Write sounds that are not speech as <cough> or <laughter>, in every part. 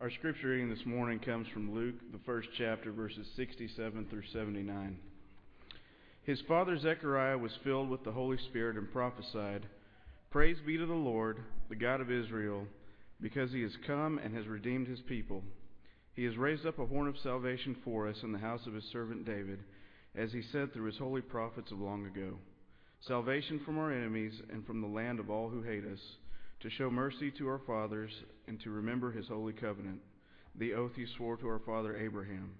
Our scripture reading this morning comes from Luke, the first chapter, verses 67 through 79. His father Zechariah was filled with the Holy Spirit and prophesied, Praise be to the Lord, the God of Israel, because he has come and has redeemed his people. He has raised up a horn of salvation for us in the house of his servant David, as he said through his holy prophets of long ago. Salvation from our enemies and from the land of all who hate us to show mercy to our fathers and to remember his holy covenant, the oath he swore to our father Abraham,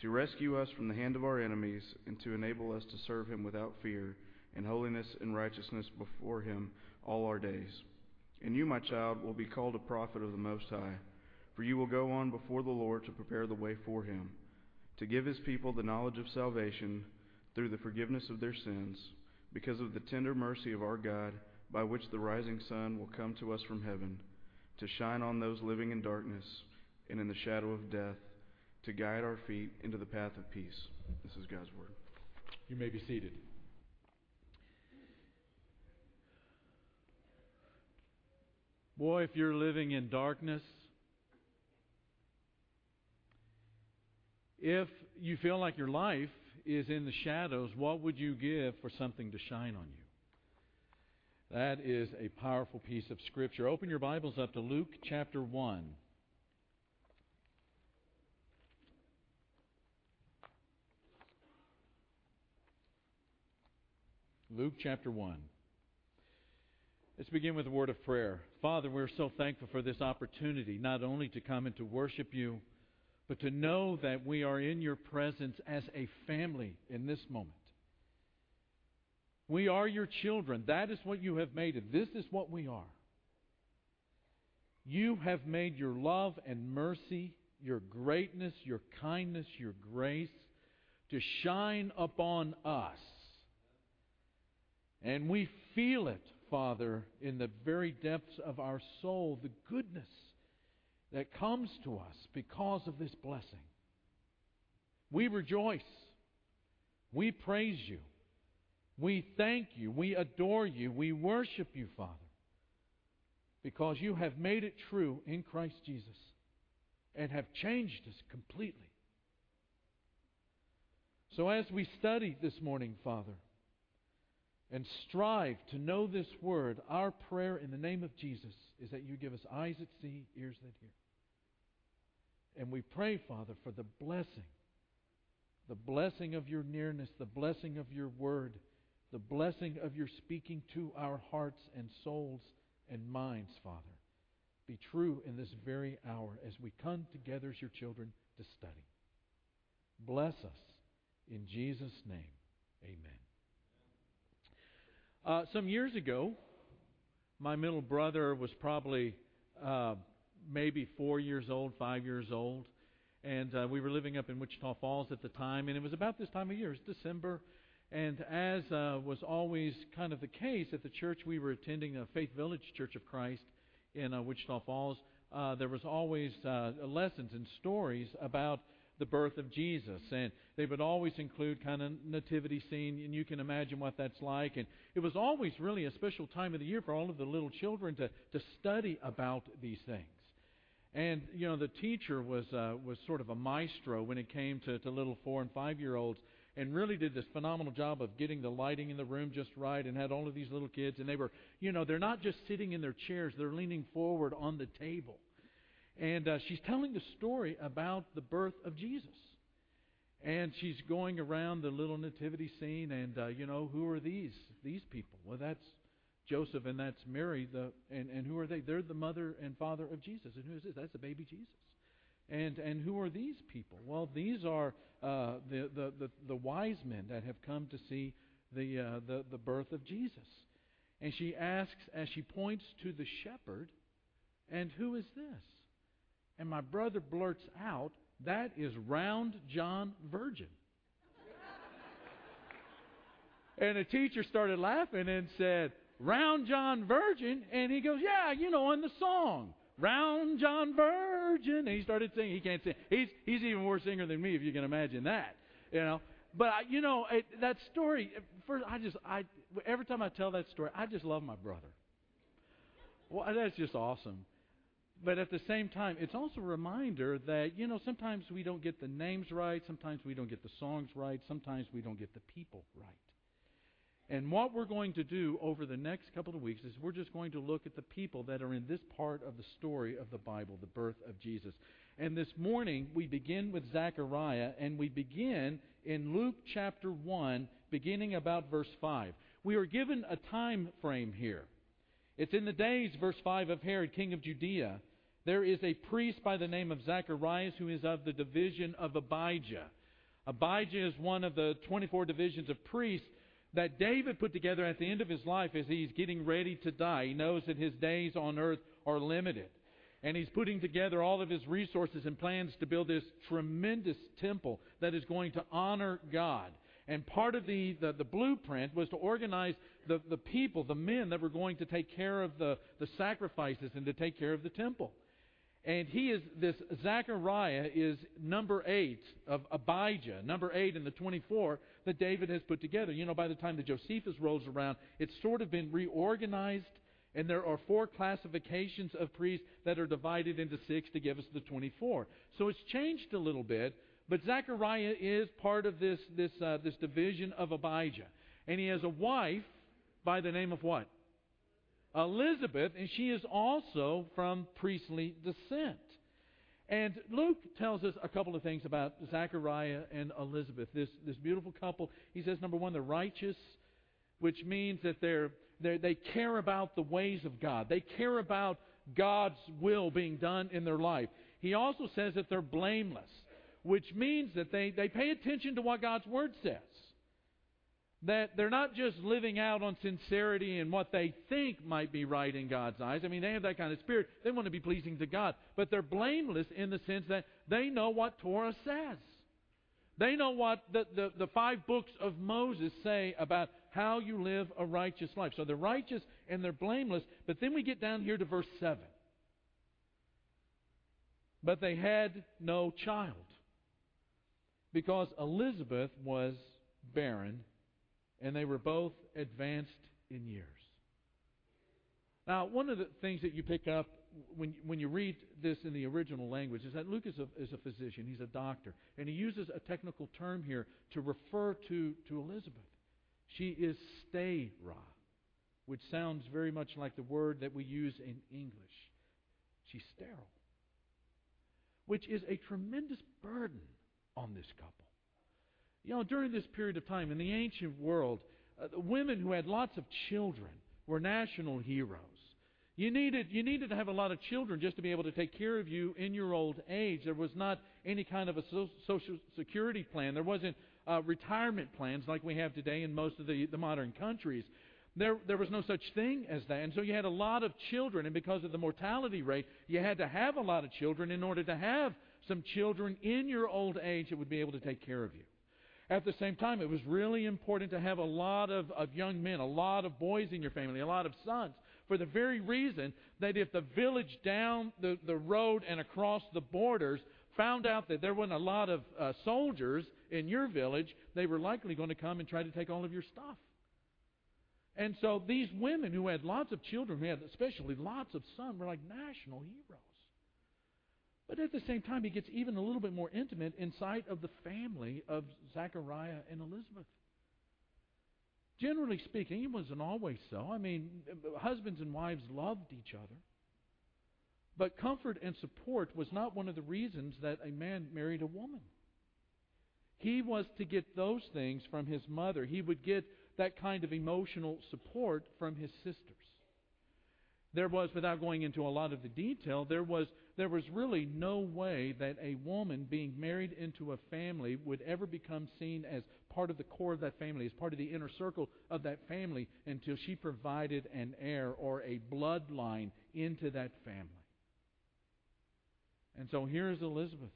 to rescue us from the hand of our enemies and to enable us to serve him without fear in holiness and righteousness before him all our days. And you, my child, will be called a prophet of the Most High, for you will go on before the Lord to prepare the way for him, to give his people the knowledge of salvation through the forgiveness of their sins, because of the tender mercy of our God by which the rising sun will come to us from heaven, to shine on those living in darkness and in the shadow of death, to guide our feet into the path of peace. This is God's word. You may be seated. Boy, if you're living in darkness, if you feel like your life is in the shadows, what would you give for something to shine on you? That is a powerful piece of Scripture. Open your Bibles up to Luke chapter 1. Luke chapter 1. Let's begin with a word of prayer. Father, we're so thankful for this opportunity, not only to come and to worship you, but to know that we are in your presence as a family in this moment. We are your children. That is what you have made it. This is what we are. You have made your love and mercy, your greatness, your kindness, your grace to shine upon us. And we feel it, Father, in the very depths of our soul, the goodness that comes to us because of this blessing. We rejoice. We praise you. We thank you. We adore you. We worship you, Father, because you have made it true in Christ Jesus and have changed us completely. So, as we study this morning, Father, and strive to know this word, our prayer in the name of Jesus is that you give us eyes that see, ears that hear. And we pray, Father, for the blessing, the blessing of your nearness, the blessing of your word the blessing of your speaking to our hearts and souls and minds, Father, be true in this very hour as we come together as your children to study. Bless us in Jesus' name. Amen. Uh, some years ago, my middle brother was probably uh, maybe four years old, five years old, and uh, we were living up in Wichita Falls at the time, and it was about this time of year. It was December, and as uh, was always kind of the case at the church we were attending, a Faith Village Church of Christ in uh, Wichita Falls, uh, there was always uh, lessons and stories about the birth of Jesus. And they would always include kind of nativity scene, and you can imagine what that's like. And it was always really a special time of the year for all of the little children to, to study about these things. And you know, the teacher was uh, was sort of a maestro when it came to, to little four and five year olds and really did this phenomenal job of getting the lighting in the room just right and had all of these little kids. And they were you know they're not just sitting in their chairs. They're leaning forward on the table. And uh, she's telling the story about the birth of jesus. And she's going around the little nativity scene and uh, you know who are these these people? Well that's joseph and that's mary the and, and who are they? They're the mother and father of jesus. And who is this? That's the baby jesus and, and who are these people? Well, these are uh, the, the, the, the, wise men that have come to see the, uh, the, the birth of Jesus. And she asks, as she points to the shepherd, and who is this? And my brother blurts out, that is Round John Virgin. <laughs> and the teacher started laughing and said, Round John Virgin? And he goes, Yeah, you know, in the song. Round John Virgin. And he started singing. He can't sing. He's he's even worse singer than me, if you can imagine that. You know. But I, you know it, that story. First, I just I every time I tell that story, I just love my brother. Well, that's just awesome. but at the same time, it's also a reminder that, you know, sometimes we don't get the names right, sometimes we don't get the songs right, sometimes we don't get the people right. And what we're going to do over the next couple of weeks is we're just going to look at the people that are in this part of the story of the Bible, the birth of Jesus. And this morning we begin with Zechariah, and we begin in Luke chapter 1, beginning about verse 5. We are given a time frame here. It's in the days, verse 5, of Herod, king of Judea. There is a priest by the name of Zacharias who is of the division of Abijah. Abijah is one of the 24 divisions of priests that David put together at the end of his life as he's getting ready to die. He knows that his days on earth are limited. And he's putting together all of his resources and plans to build this tremendous temple that is going to honor God. And part of the, the, the, blueprint was to organize the, the people, the men that were going to take care of the, the sacrifices and to take care of the temple. And he is, this Zechariah is number eight of Abijah, number eight in the 24 that David has put together. You know, by the time the Josephus rolls around, it's sort of been reorganized, and there are four classifications of priests that are divided into six to give us the 24. So it's changed a little bit, but Zechariah is part of this, this, uh, this division of Abijah. And he has a wife by the name of what? Elizabeth, and she is also from priestly descent. And Luke tells us a couple of things about Zachariah and Elizabeth, this, this beautiful couple. He says, number one, they're righteous, which means that they're, they're, they care about the ways of God. They care about God's will being done in their life. He also says that they're blameless, which means that they, they pay attention to what God's Word says that they're not just living out on sincerity and what they think might be right in God's eyes. I mean, they have that kind of spirit. They want to be pleasing to God. But they're blameless in the sense that they know what Torah says. They know what the, the, the five books of Moses say about how you live a righteous life. So they're righteous and they're blameless. But then we get down here to verse 7. But they had no child because Elizabeth was barren and they were both advanced in years. Now, one of the things that you pick up when, when you read this in the original language is that Luke is a, is a physician, he's a doctor, and he uses a technical term here to refer to, to Elizabeth. She is stera, which sounds very much like the word that we use in English. She's sterile, which is a tremendous burden on this couple. You know, during this period of time in the ancient world, uh, women who had lots of children were national heroes. You needed, you needed to have a lot of children just to be able to take care of you in your old age. There was not any kind of a so- social security plan. There wasn't uh, retirement plans like we have today in most of the, the modern countries. There, there was no such thing as that. And so you had a lot of children, and because of the mortality rate, you had to have a lot of children in order to have some children in your old age that would be able to take care of you. At the same time, it was really important to have a lot of, of young men, a lot of boys in your family, a lot of sons, for the very reason that if the village down the, the road and across the borders found out that there wasn't a lot of uh, soldiers in your village, they were likely going to come and try to take all of your stuff. And so these women who had lots of children, who had especially lots of sons, were like national heroes. But at the same time, he gets even a little bit more intimate inside of the family of Zachariah and Elizabeth. Generally speaking, it wasn't always so. I mean, husbands and wives loved each other. But comfort and support was not one of the reasons that a man married a woman. He was to get those things from his mother. He would get that kind of emotional support from his sisters there was, without going into a lot of the detail, there was, there was really no way that a woman being married into a family would ever become seen as part of the core of that family, as part of the inner circle of that family, until she provided an heir or a bloodline into that family. And so here is Elizabeth,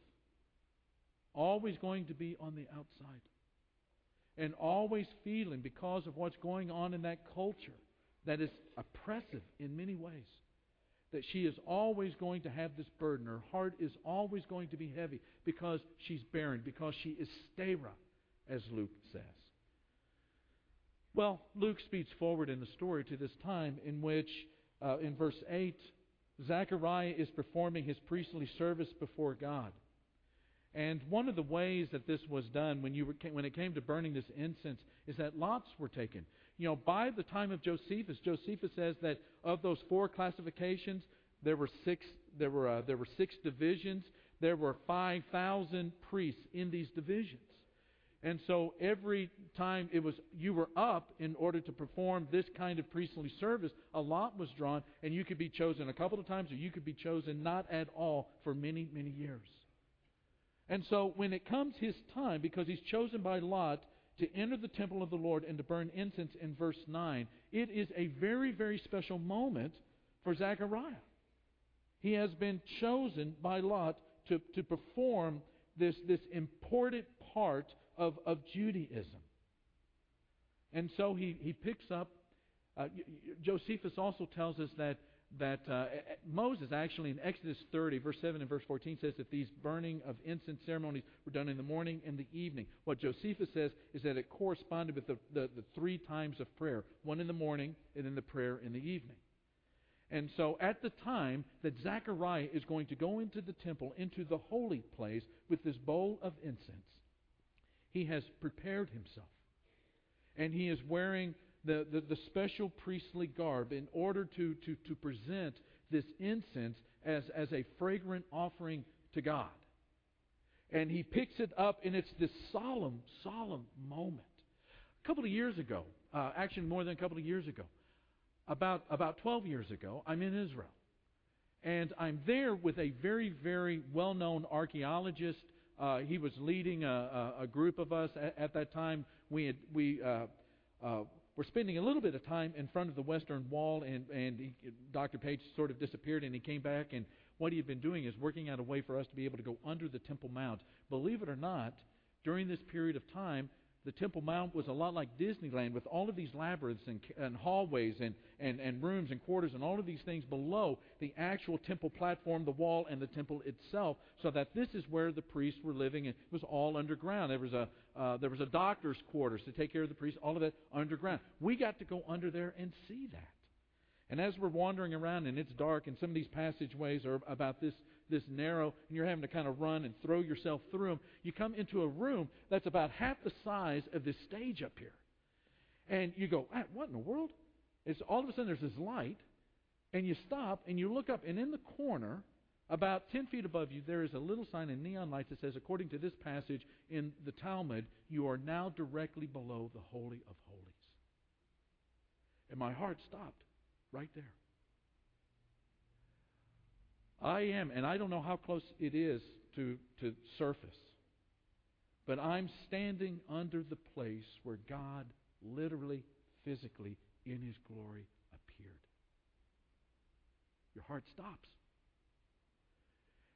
always going to be on the outside, and always feeling, because of what's going on in that culture, that is oppressive in many ways. That she is always going to have this burden. Her heart is always going to be heavy because she's barren, because she is stera, as Luke says. Well, Luke speeds forward in the story to this time in which, uh, in verse 8, Zechariah is performing his priestly service before God. And one of the ways that this was done when, you were, when it came to burning this incense is that lots were taken. You know, by the time of Josephus, Josephus says that of those four classifications, there were six, there were, uh, there were six divisions. There were 5,000 priests in these divisions. And so every time it was you were up in order to perform this kind of priestly service, a lot was drawn, and you could be chosen a couple of times, or you could be chosen not at all for many, many years. And so when it comes his time, because he's chosen by Lot to enter the temple of the Lord and to burn incense in verse 9, it is a very, very special moment for Zechariah. He has been chosen by Lot to, to perform this, this important part of, of Judaism. And so he, he picks up. Uh, Josephus also tells us that that uh, Moses actually in Exodus 30, verse 7 and verse 14 says that these burning of incense ceremonies were done in the morning and the evening. What Josephus says is that it corresponded with the, the, the three times of prayer one in the morning and then the prayer in the evening. And so at the time that Zechariah is going to go into the temple, into the holy place, with this bowl of incense, he has prepared himself. And he is wearing the, the, the, special priestly garb in order to, to, to present this incense as, as a fragrant offering to God. And he picks it up, and it's this solemn, solemn moment. A couple of years ago, uh, actually more than a couple of years ago, about, about 12 years ago, I'm in Israel. And I'm there with a very, very well known archaeologist. Uh, he was leading a, a, a, group of us at, at that time. We, had, we uh, uh we're spending a little bit of time in front of the Western Wall, and, and he, Dr. Page sort of disappeared, and he came back, and what he had been doing is working out a way for us to be able to go under the Temple Mount. Believe it or not, during this period of time, the Temple Mount was a lot like Disneyland with all of these labyrinths and, and hallways and, and, and rooms and quarters and all of these things below the actual temple platform, the wall, and the temple itself, so that this is where the priests were living. And it was all underground. There was a, uh, there was a doctor's quarters to take care of the priests, all of that underground. We got to go under there and see that. And as we're wandering around and it's dark, and some of these passageways are about this this narrow, and you're having to kind of run and throw yourself through them, you come into a room that's about half the size of this stage up here. And you go, ah, what in the world? It's all of a sudden there's this light, and you stop and you look up, and in the corner, about 10 feet above you, there is a little sign in neon lights that says, according to this passage in the Talmud, you are now directly below the Holy of Holies. And my heart stopped right there. I am, and I don't know how close it is to, to surface, but I'm standing under the place where God literally, physically, in His glory appeared. Your heart stops.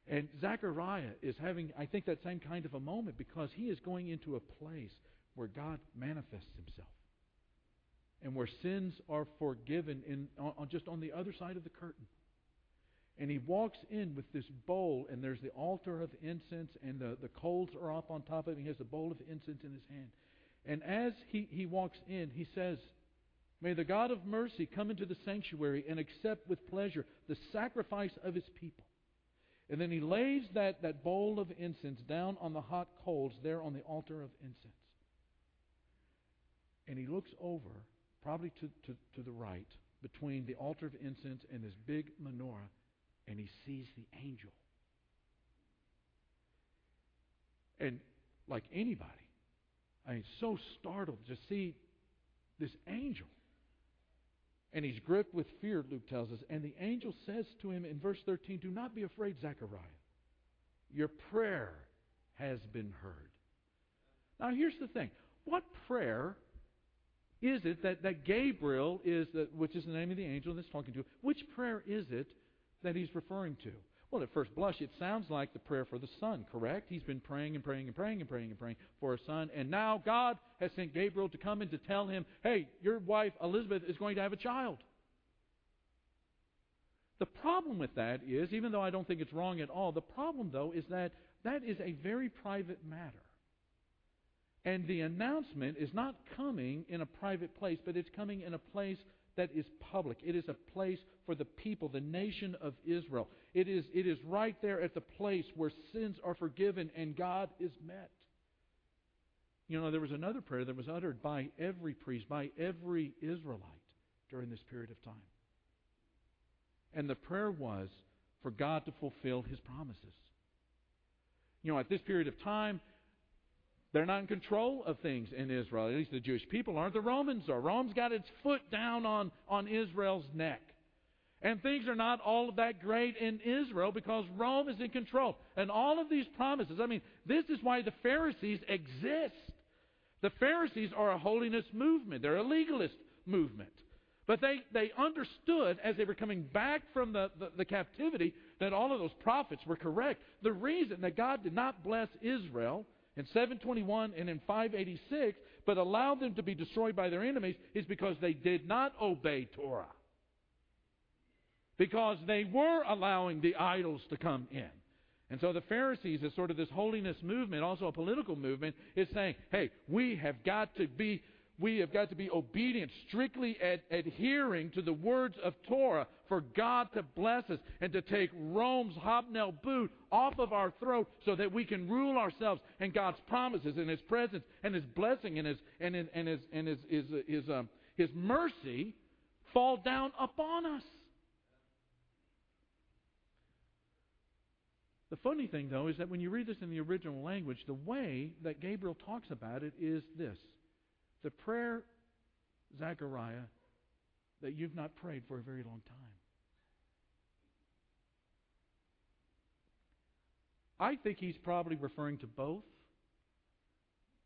And Zechariah is having, I think, that same kind of a moment because he is going into a place where God manifests himself and where sins are forgiven in, on, just on the other side of the curtain. And he walks in with this bowl, and there's the altar of incense, and the, the coals are up on top of it. He has a bowl of incense in his hand. And as he, he walks in, he says, May the God of mercy come into the sanctuary and accept with pleasure the sacrifice of his people. And then he lays that, that bowl of incense down on the hot coals there on the altar of incense. And he looks over, probably to, to, to the right, between the altar of incense and this big menorah, and he sees the angel. And like anybody, I mean, so startled to see this angel. And he's gripped with fear, Luke tells us. And the angel says to him in verse 13, Do not be afraid, Zechariah. Your prayer has been heard. Now, here's the thing what prayer is it that, that Gabriel is, the, which is the name of the angel that's talking to which prayer is it that he's referring to? Well, at first blush, it sounds like the prayer for the son, correct? He's been praying and praying and praying and praying and praying for a son, and now God has sent Gabriel to come and to tell him, hey, your wife Elizabeth is going to have a child. The problem with that is, even though I don't think it's wrong at all, the problem, though, is that that is a very private matter. And the announcement is not coming in a private place, but it's coming in a place that is public. It is a place for the people, the nation of Israel. It is, it is right there at the place where sins are forgiven and God is met. You know, there was another prayer that was uttered by every priest, by every Israelite during this period of time. And the prayer was for God to fulfill his promises. You know, at this period of time, they're not in control of things in Israel. At least the Jewish people aren't. The Romans are. Rome's got its foot down on, on Israel's neck. And things are not all that great in Israel because Rome is in control. And all of these promises, I mean, this is why the Pharisees exist. The Pharisees are a holiness movement, they're a legalist movement. But they, they understood as they were coming back from the, the, the, captivity that all of those prophets were correct. The reason that God did not bless Israel in 721 and in 586, but allowed them to be destroyed by their enemies, is because they did not obey Torah. Because they were allowing the idols to come in. And so the Pharisees, as sort of this holiness movement, also a political movement, is saying, hey, we have got to be we have got to be obedient, strictly ad- adhering to the words of Torah for God to bless us and to take Rome's hobnail boot off of our throat so that we can rule ourselves and God's promises and His presence and His blessing and His and His and His and His His, His, um, His mercy fall down upon us. The funny thing, though, is that when you read this in the original language, the way that Gabriel talks about it is this the prayer, Zechariah, that you've not prayed for a very long time. I think he's probably referring to both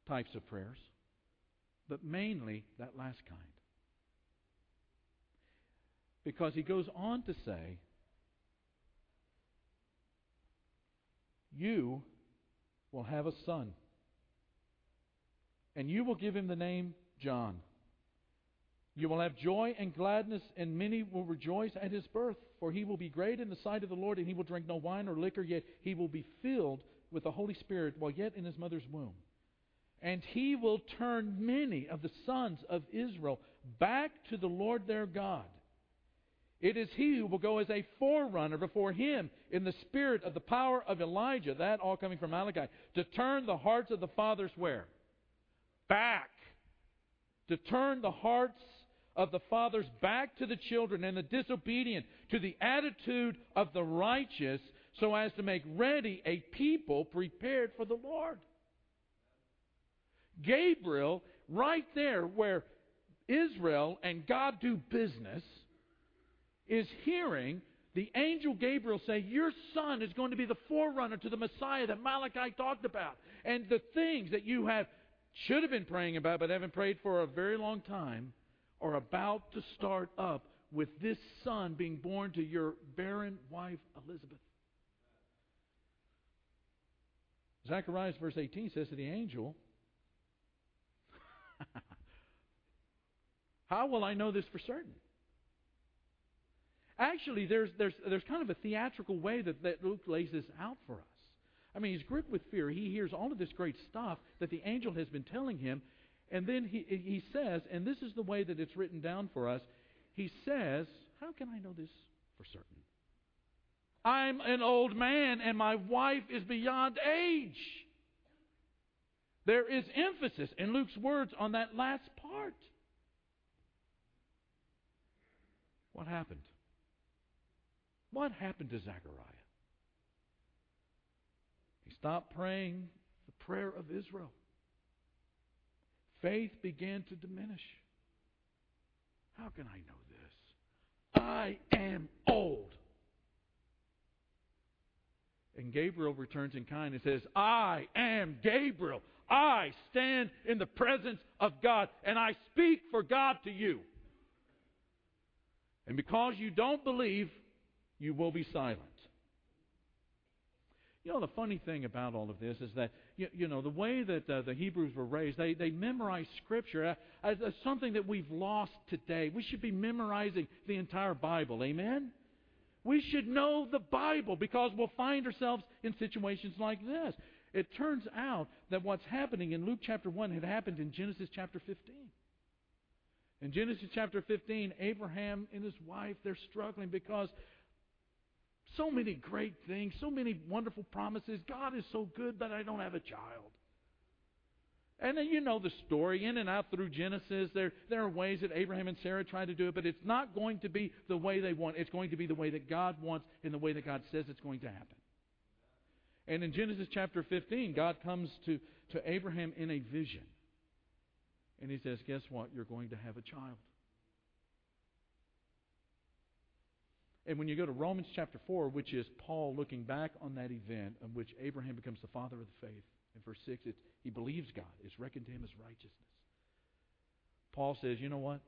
types of prayers, but mainly that last kind. Because he goes on to say, You will have a son and you will give him the name John. You will have joy and gladness, and many will rejoice at his birth, for he will be great in the sight of the Lord, and he will drink no wine or liquor, yet he will be filled with the Holy Spirit while yet in his mother's womb. And he will turn many of the sons of Israel back to the Lord their God. It is he who will go as a forerunner before him in the spirit of the power of Elijah, that all coming from Malachi, to turn the hearts of the fathers where? Back, to turn the hearts of the fathers back to the children and the disobedient to the attitude of the righteous so as to make ready a people prepared for the Lord. Gabriel, right there where Israel and God do business, is hearing the angel Gabriel say, Your son is going to be the forerunner to the Messiah that Malachi talked about. And the things that you have should have been praying about but haven't prayed for a very long time are about to start up with this son being born to your barren wife Elizabeth. Zacharias verse 18 says to the angel, <laughs> How will I know this for certain? Actually, there's, there's, there's kind of a theatrical way that, that Luke lays this out for us. I mean, he's gripped with fear. He hears all of this great stuff that the angel has been telling him. And then he, he says, and this is the way that it's written down for us, he says, How can I know this for certain? I'm an old man and my wife is beyond age. There is emphasis in Luke's words on that last part. What happened? What happened to Zechariah? Stopped praying the prayer of Israel. Faith began to diminish. How can I know this? I am old. And Gabriel returns in kind and says, I am Gabriel. I stand in the presence of God and I speak for God to you. And because you don't believe, you will be silent. You know, the funny thing about all of this is that, you, you know, the way that uh, the Hebrews were raised, they, they memorized Scripture as, as something that we've lost today. We should be memorizing the entire Bible. Amen? We should know the Bible because we'll find ourselves in situations like this. It turns out that what's happening in Luke chapter 1 had happened in Genesis chapter 15. In Genesis chapter 15, Abraham and his wife, they're struggling because so many great things, so many wonderful promises. God is so good, but I don't have a child. And then you know the story in and out through Genesis. There, there are ways that Abraham and Sarah try to do it, but it's not going to be the way they want. It's going to be the way that God wants and the way that God says it's going to happen. And in Genesis chapter 15, God comes to, to Abraham in a vision. And he says, Guess what? You're going to have a child. And when you go to Romans chapter 4, which is Paul looking back on that event in which Abraham becomes the father of the faith, in verse 6, it's, he believes God. It's reckoned to him as righteousness. Paul says, you know what?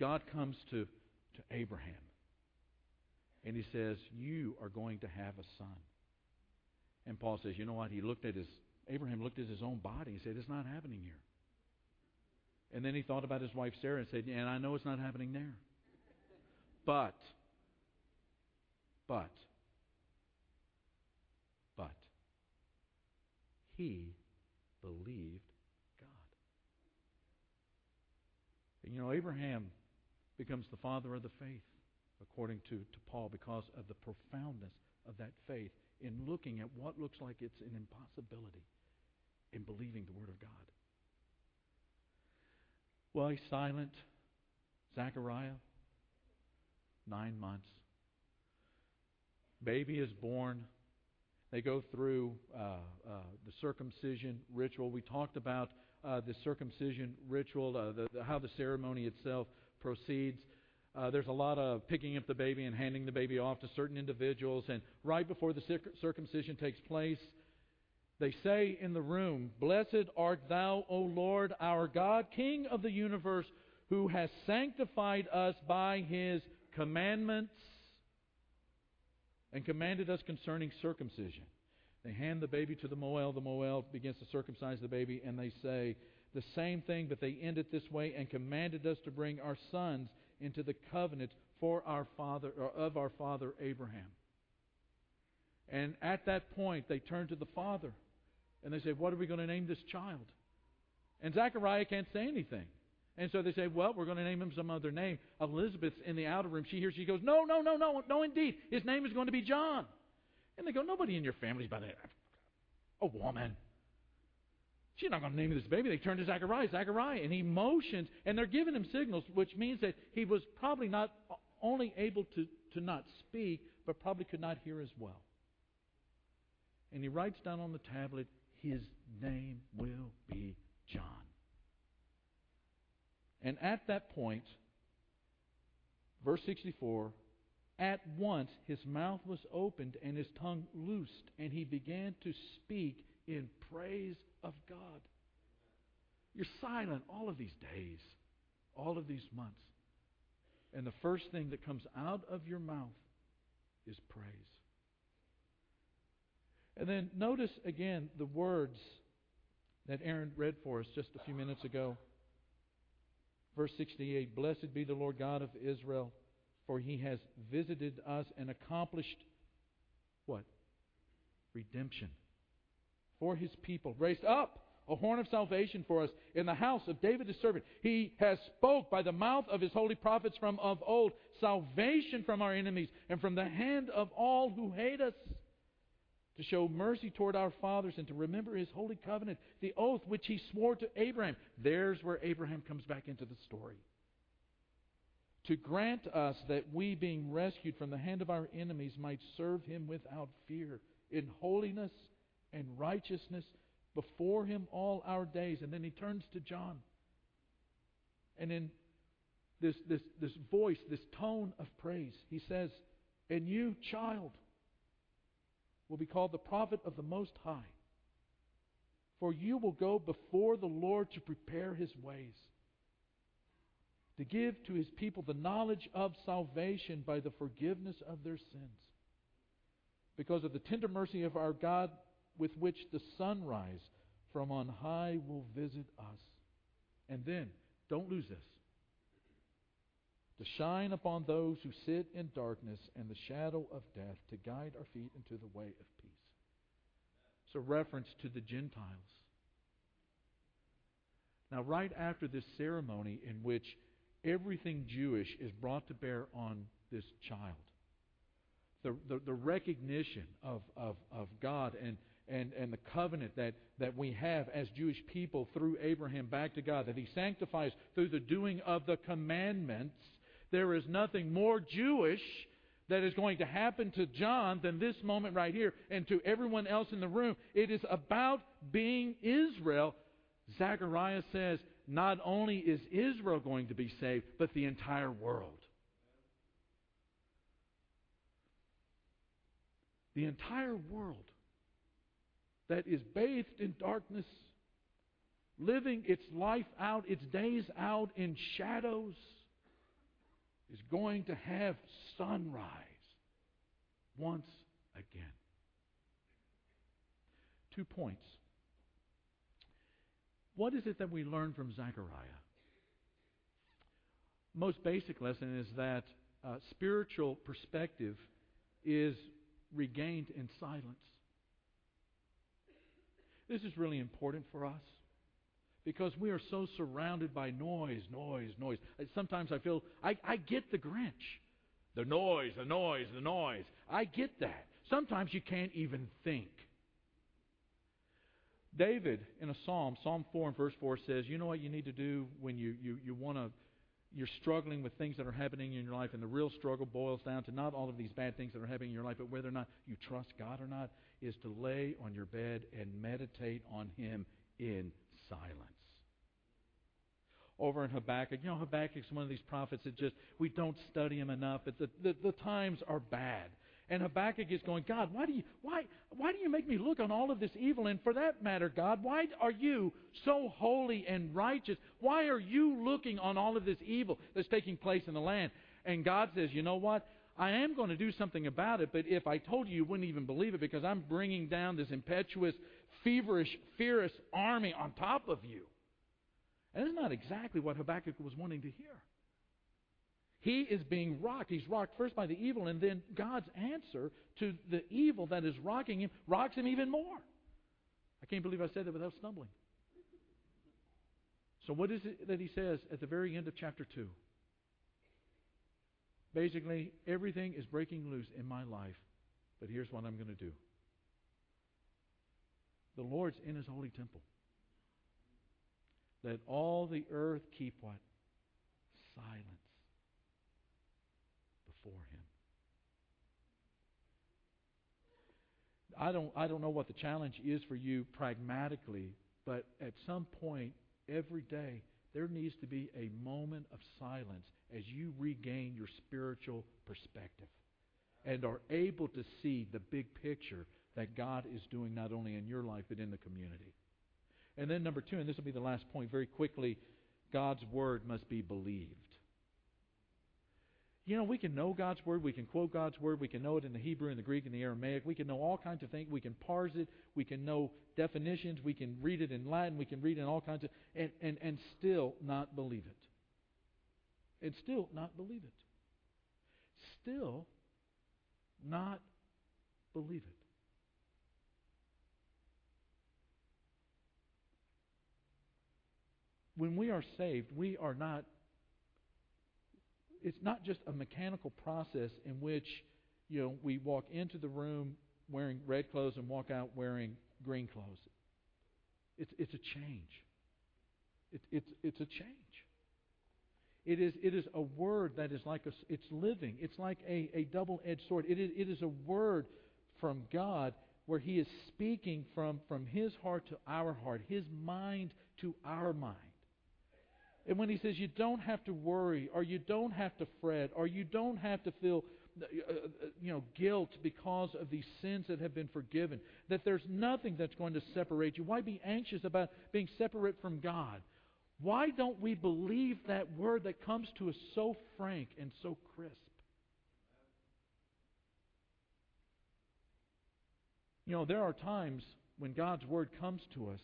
God comes to, to Abraham and he says, You are going to have a son. And Paul says, You know what? He looked at his, Abraham looked at his own body and said, It's not happening here. And then he thought about his wife Sarah and said, And I know it's not happening there. But, but, but, he believed God. And you know, Abraham becomes the father of the faith, according to, to Paul, because of the profoundness of that faith in looking at what looks like it's an impossibility in believing the Word of God. Well, he's silent. Zechariah, nine months. Baby is born. They go through uh, uh, the circumcision ritual. We talked about uh, the circumcision ritual, uh, the, the, how the ceremony itself proceeds. Uh, there's a lot of picking up the baby and handing the baby off to certain individuals. And right before the circumcision takes place, they say in the room, Blessed art thou, O Lord, our God, King of the universe, who has sanctified us by his commandments and commanded us concerning circumcision. They hand the baby to the Mohel. The Mohel begins to circumcise the baby, and they say the same thing, but they end it this way and commanded us to bring our sons into the covenant for our father or of our father Abraham. And at that point, they turn to the father and they say, What are we going to name this child? And Zechariah can't say anything. And so they say, Well, we're going to name him some other name. Elizabeth's in the outer room. She hears, she goes, No, no, no, no, no, indeed. His name is going to be John. And they go, Nobody in your family's by that. A woman. She's not going to name this baby. They turn to Zachariah, Zachariah, and he motions, and they're giving him signals, which means that he was probably not uh, only able to, to not speak, but probably could not hear as well. And he writes down on the tablet, His name will be John. And at that point, verse 64, at once his mouth was opened and his tongue loosed, and he began to speak in praise of God. You're silent all of these days, all of these months. And the first thing that comes out of your mouth is praise. And then notice again the words that Aaron read for us just a few minutes ago. Verse 68 Blessed be the Lord God of Israel, for he has visited us and accomplished what? Redemption for his people, raised up a horn of salvation for us in the house of David his servant. He has spoke by the mouth of his holy prophets from of old salvation from our enemies and from the hand of all who hate us to show mercy toward our fathers and to remember his holy covenant, the oath which he swore to Abraham. There's where Abraham comes back into the story. To grant us that we, being rescued from the hand of our enemies, might serve him without fear, in holiness and righteousness before him all our days. And then he turns to John. And in this, this, this voice, this tone of praise, he says, And you, child, will be called the prophet of the Most High. For you will go before the Lord to prepare his ways, to give to his people the knowledge of salvation by the forgiveness of their sins. Because of the tender mercy of our God, with which the sunrise from on high will visit us. And then, don't lose this. To shine upon those who sit in darkness and the shadow of death, to guide our feet into the way of peace. It's a reference to the Gentiles. Now, right after this ceremony in which everything Jewish is brought to bear on this child, the, the, the recognition of, of, of God and, and, and the covenant that, that we have as Jewish people through Abraham back to God, that He sanctifies through the doing of the commandments, there is nothing more Jewish that is going to happen to John than this moment right here and to everyone else in the room. It is about being Israel. Zechariah says not only is Israel going to be saved, but the entire world. The entire world that is bathed in darkness, living its life out, its days out in shadows, is going to have sunrise once again. Two points. What is it that we learn from Zechariah? Most basic lesson is that uh, spiritual perspective is regained in silence. This is really important for us because we are so surrounded by noise, noise, noise. Sometimes I feel I, I get the Grinch. The noise, the noise, the noise. I get that. Sometimes you can't even think. David, in a psalm, Psalm 4 and verse 4 says, You know what you need to do when you, you, you want to you're struggling with things that are happening in your life, and the real struggle boils down to not all of these bad things that are happening in your life, but whether or not you trust God or not, is to lay on your bed and meditate on Him in silence. Over in Habakkuk, you know, Habakkuk's one of these prophets that just, we don't study him enough. The, the, the times are bad. And Habakkuk is going, God, why do you why why do you make me look on all of this evil? And for that matter, God, why are you so holy and righteous? Why are you looking on all of this evil that's taking place in the land? And God says, you know what? I am going to do something about it, but if I told you, you wouldn't even believe it because I'm bringing down this impetuous, feverish, fierce army on top of you. And it's not exactly what Habakkuk was wanting to hear. He is being rocked. He's rocked first by the evil, and then God's answer to the evil that is rocking him rocks him even more. I can't believe I said that without stumbling. So, what is it that he says at the very end of chapter 2? Basically, everything is breaking loose in my life, but here's what I'm going to do. The Lord's in his holy temple. Let all the earth keep what? Silence before him. I don't, I don't know what the challenge is for you pragmatically, but at some point every day, there needs to be a moment of silence as you regain your spiritual perspective and are able to see the big picture that God is doing not only in your life but in the community. And then, number two, and this will be the last point very quickly God's word must be believed. You know, we can know God's Word, we can quote God's Word, we can know it in the Hebrew and the Greek and the Aramaic, we can know all kinds of things, we can parse it, we can know definitions, we can read it in Latin, we can read it in all kinds of and, and, and still not believe it. And still not believe it. Still not believe it. When we are saved, we are not it's not just a mechanical process in which you know we walk into the room wearing red clothes and walk out wearing green clothes. It's it's a change. It, it's it's a change. It is it is a word that is like a it's living. It's like a, a double edged sword. It is it is a word from God where He is speaking from from His heart to our heart, His mind to our mind. And when he says you don't have to worry, or you don't have to fret, or you don't have to feel uh, uh, you know, guilt because of these sins that have been forgiven, that there's nothing that's going to separate you. Why be anxious about being separate from God? Why don't we believe that word that comes to us so frank and so crisp? You know, there are times when God's word comes to us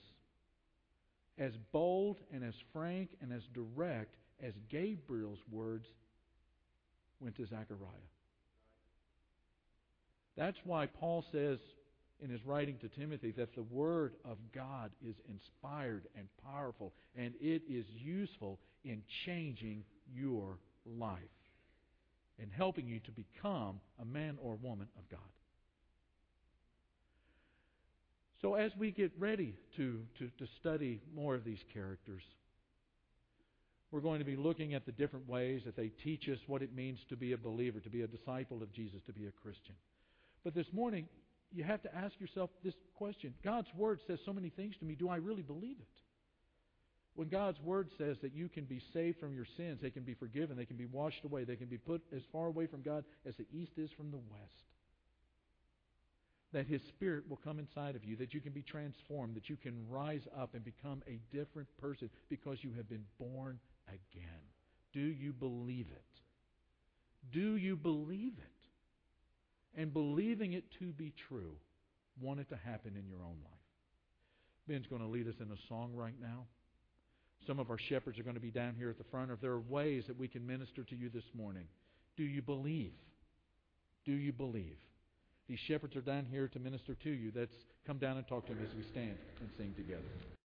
as bold and as frank and as direct as Gabriel's words went to Zechariah. That's why Paul says in his writing to Timothy that the Word of God is inspired and powerful, and it is useful in changing your life and helping you to become a man or woman of God. So, as we get ready to, to, to study more of these characters, we're going to be looking at the different ways that they teach us what it means to be a believer, to be a disciple of Jesus, to be a Christian. But this morning, you have to ask yourself this question God's Word says so many things to me. Do I really believe it? When God's Word says that you can be saved from your sins, they can be forgiven, they can be washed away, they can be put as far away from God as the east is from the west that His Spirit will come inside of you, that you can be transformed, that you can rise up and become a different person because you have been born again. Do you believe it? Do you believe it? And believing it to be true, want it to happen in your own life. Ben's going to lead us in a song right now. Some of our shepherds are going to be down here at the front. If there are ways that we can minister to you this morning, do you believe? Do you believe? These shepherds are down here to minister to you. Let's come down and talk to them as we stand and sing together.